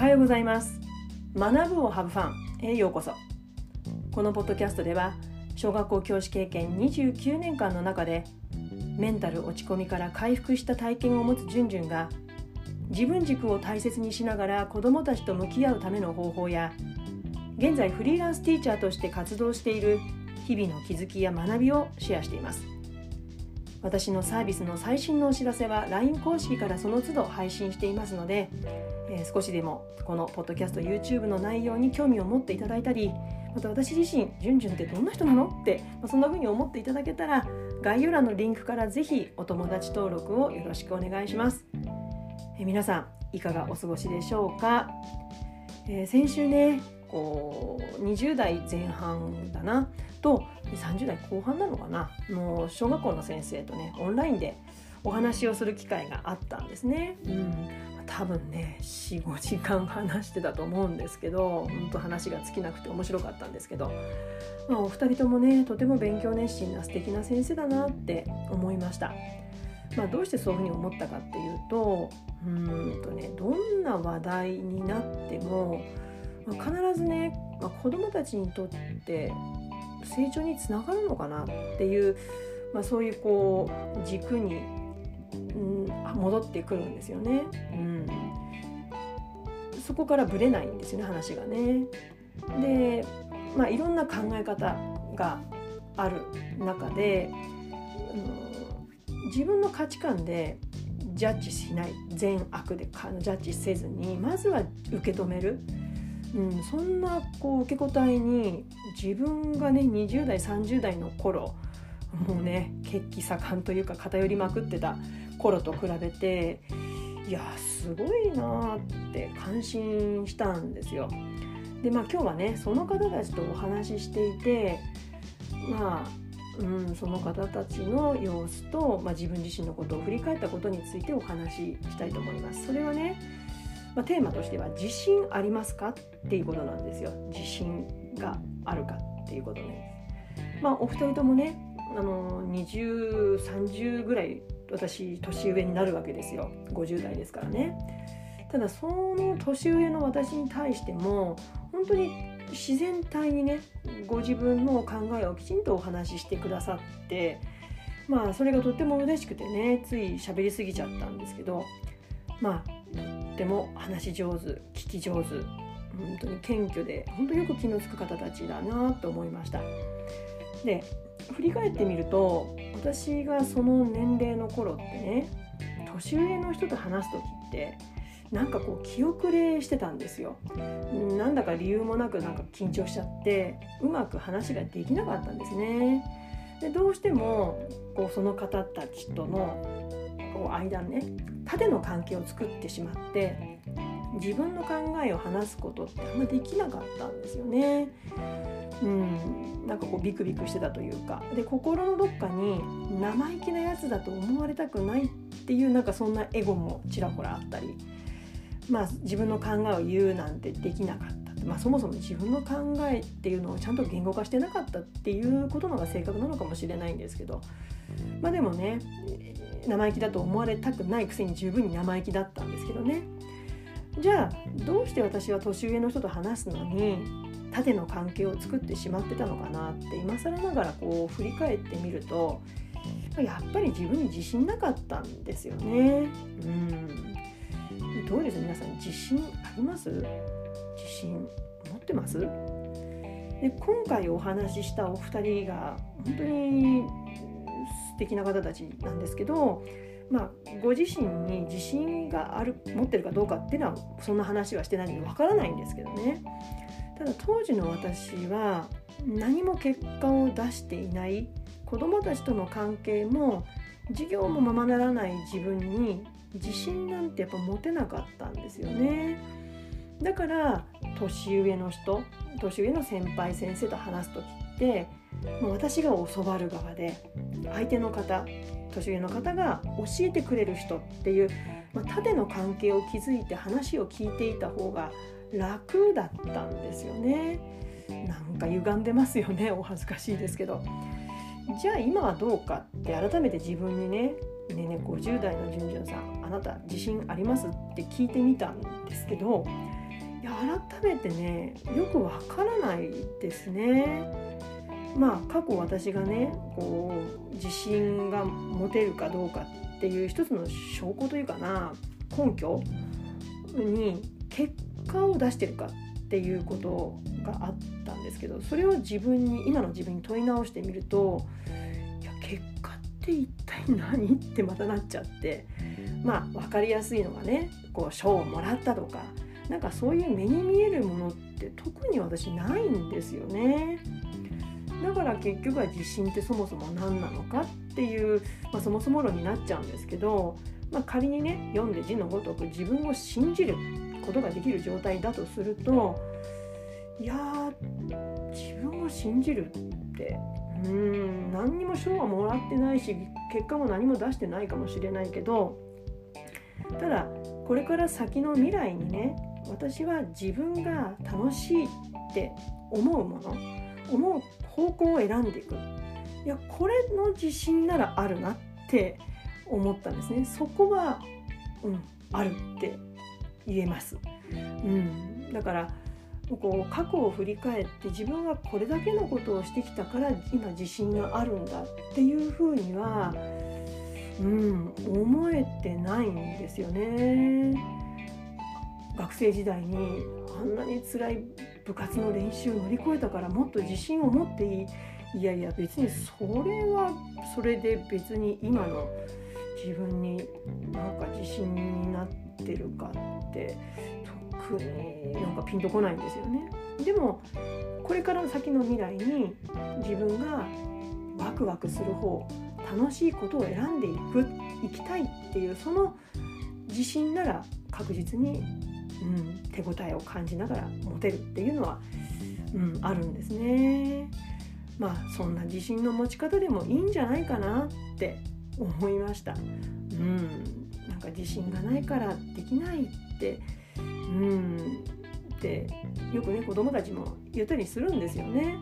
はようございます。学ぶをハブファンへようこそ。このポッドキャストでは小学校教師経験29年間の中でメンタル落ち込みから回復した体験を持つじゅんじゅんが自分軸を大切にしながら子どもたちと向き合うための方法や現在フリーランスティーチャーとして活動している日々の気づきや学びをシェアしています。私のサービスの最新のお知らせは LINE 公式からその都度配信していますので、少しでもこのポッドキャスト YouTube の内容に興味を持っていただいたりまた私自身じゅんじゅんってどんな人なの？って、そんな風に思っていただけたら概要欄のリンクからぜひお友達登録をよろしくお願いします、皆さんいかがお過ごしでしょうか、先週ねこう20代前半だな？と30代後半なのかな？の小学校の先生とねオンラインでお話をする機会があったんですね。うん。多分ね45時間話してたと思うんですけど本当話が尽きなくて面白かったんですけど、まあ、お二人ともねとても勉強熱心な素敵な先生だなって思いました。まあ、どうしてそういうふうに思ったかっていうとうんとねどんな話題になっても、まあ、必ずね、まあ、子どもたちにとって成長につながるのかなっていう、まあ、そういうこう軸に、戻ってくるんですよね。うん、そこからぶれないんですよね話がね。で、まあ、いろんな考え方がある中で、うん、自分の価値観でジャッジしない善悪でジャッジせずにまずは受け止める。うん、そんなこう受け答えに自分がね20代30代の頃もうね血気盛んというか偏りまくってた頃と比べていやすごいなって感心したんですよ。でまあ今日はねその方たちとお話ししていてまあうん、その方たちの様子と、まあ、自分自身のことを振り返ったことについてお話ししたいと思います。それはねまあ、テーマとしては「自信ありますか?」っていうことなんですよ自信があるかっていうことね。まあ、お二人ともねあの2030ぐらい私年上になるわけですよ50代ですからね。ただその年上の私に対しても本当に自然体にねご自分の考えをきちんとお話ししてくださってまあそれがとっても嬉しくてねつい喋りすぎちゃったんですけどまあとっても話し上手聞き上手本当に謙虚で本当よく気の付く方たちだなと思いましたで振り返ってみると私がその年齢の頃ってね年上の人と話す時ってなんかこう気遅れしてたんですよ。なんだか理由もなくなんか緊張しちゃってうまく話ができなかったんですね。でどうしてもこうその方たちとのこう間ね縦の関係を作ってしまって自分の考えを話すことってあんまできなかったんですよね。うん、なんかこうビクビクしてたというか。で心のどっかに生意気なやつだと思われたくないっていうなんかそんなエゴもちらほらあったり、まあ、自分の考えを言うなんてできなかった。ってまあ、そもそも自分の考えっていうのをちゃんと言語化してなかったっていうことのが正確なのかもしれないんですけど。まあでもね生意気だと思われたくないくせに十分に生意気だったんですけどね。じゃあどうして私は年上の人と話すのに縦の関係を作ってしまってたのかなって今更ながらこう振り返ってみるとやっぱり自分に自信なかったんですよね。うん。どうです？皆さん自信あります？自信持ってます？で今回お話ししたお二人が本当に素敵な方たちなんですけど、まあ、ご自身に自信がある持ってるかどうかっていうのはそんな話はしてないのでわからないんですけどね。ただ当時の私は何も結果を出していない子どもたちとの関係も授業もままならない自分に自信なんてやっぱ持てなかったんですよね。だから年上の人年上の先輩先生と話す時ってもう私が教わる側で相手の方年上の方が教えてくれる人っていう、まあ、縦の関係を築いて話を聞いていた方が楽だったんですよね。なんか歪んでますよねお恥ずかしいですけど。じゃあ今はどうかって改めて自分にねねね50代のじゅんじゅんさんあなた自信ありますって聞いてみたんですけどいや改めてねよくわからないですね。まあ過去私がねこう自信が持てるかどうかっていう一つの証拠というかな根拠に結果を出してるかっていうことがあったんですけどそれを自分に今の自分に問い直してみるといや結果って一体何ってまたなっちゃってまあ分かりやすいのがねこう賞をもらったとかなんかそういう目に見えるものって特に私ないんですよね。だから結局は自信ってそもそも何なのかっていう、まあ、そもそも論になっちゃうんですけど、まあ、仮にね読んで字のごとく自分を信じることができる状態だとするといや自分を信じるってうん何にも賞はもらってないし結果も何も出してないかもしれないけどただこれから先の未来にね私は自分が楽しいって思うもの思う方向を選んでいく。いやこれの自信ならあるなって思ったんですね。そこは、うん、あるって言えます、うん、だからこう過去を振り返って自分はこれだけのことをしてきたから今自信があるんだっていうふうには、うん、思えてないんですよね。学生時代にんなに辛い部活の練習を乗り越えたからもっと自信を持っていいいやいや別にそれはそれで別に今の自分になんか自信になってるかって特になんかピンとこないんですよね。でもこれから先の未来に自分がワクワクする方楽しいことを選んでいくいきたいっていうその自信なら確実にうん、手応えを感じながら持てるっていうのは、うん、あるんですね。まあそんな自信の持ち方でもいいんじゃないかなって思いました。うん、なんか自信がないからできないって、うん、ってよくね子供たちも言ったりするんですよね。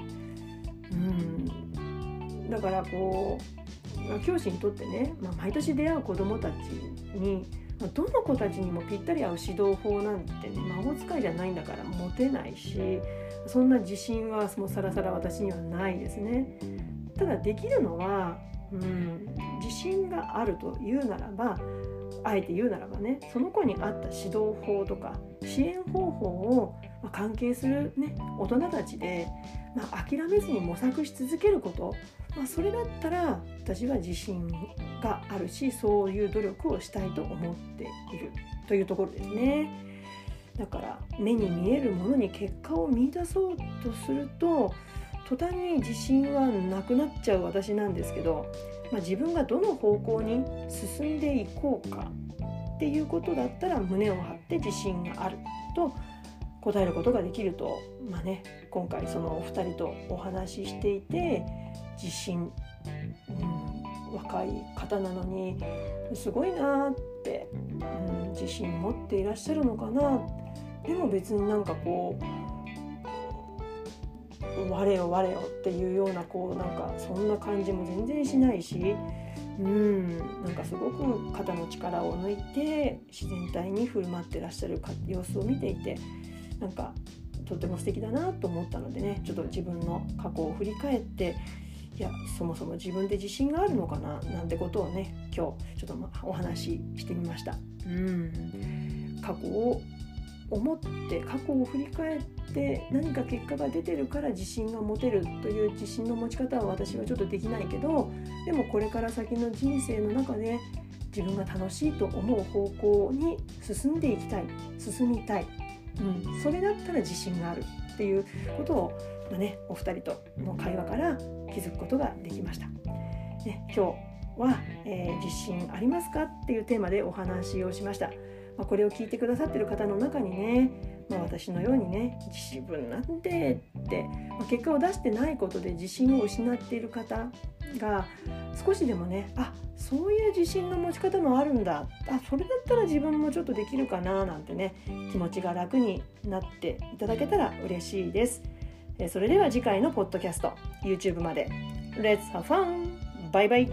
うん、だからこう教師にとってね、まあ、毎年出会う子どもたちにどの子たちにもぴったり合う指導法なんて、ね、魔法使いじゃないんだから持てないしそんな自信はもうさらさら私にはないですね。ただできるのは、うん、自信があるというならばあえて言うならばねその子に合った指導法とか支援方法を、ま、関係する、ね、大人たちで、まあ、諦めずに模索し続けること、まあ、それだったら私は自信があるしそういう努力をしたいと思っているというところですね。だから目に見えるものに結果を見出そうとすると途端に自信はなくなっちゃう私なんですけど、まあ、自分がどの方向に進んでいこうかっていうことだったら胸を張って自信があると答えることができると、まあね、今回そのお二人とお話ししていて自信、うん、若い方なのにすごいなって、うん、自信持っていらっしゃるのかなでも別になんかこう我よ我よっていうようなこうなんかそんな感じも全然しないしうんなんかすごく肩の力を抜いて自然体に振る舞ってらっしゃる様子を見ていてなんかとても素敵だなと思ったのでねちょっと自分の過去を振り返っていやそもそも自分で自信があるのかな？なんてことをね今日ちょっとお話ししてみました。うん過去を思って過去を振り返って何か結果が出てるから自信が持てるという自信の持ち方は私はちょっとできないけどでもこれから先の人生の中で自分が楽しいと思う方向に進んでいきたい進みたい、うん、それだったら自信があるっていうことを、まあね、お二人との会話から気づくことができました。ね、今日は、えー、自信ありますかっていうテーマでお話をしました。まあ、これを聞いてくださってる方の中にね、まあ、私のようにね自分なんてって、まあ、結果を出してないことで自信を失っている方が少しでもねあそういう自信の持ち方もあるんだあそれだったら自分もちょっとできるかななんてね気持ちが楽になっていただけたら嬉しいです。それでは次回のポッドキャスト YouTube まで Let's have fun! バイバイ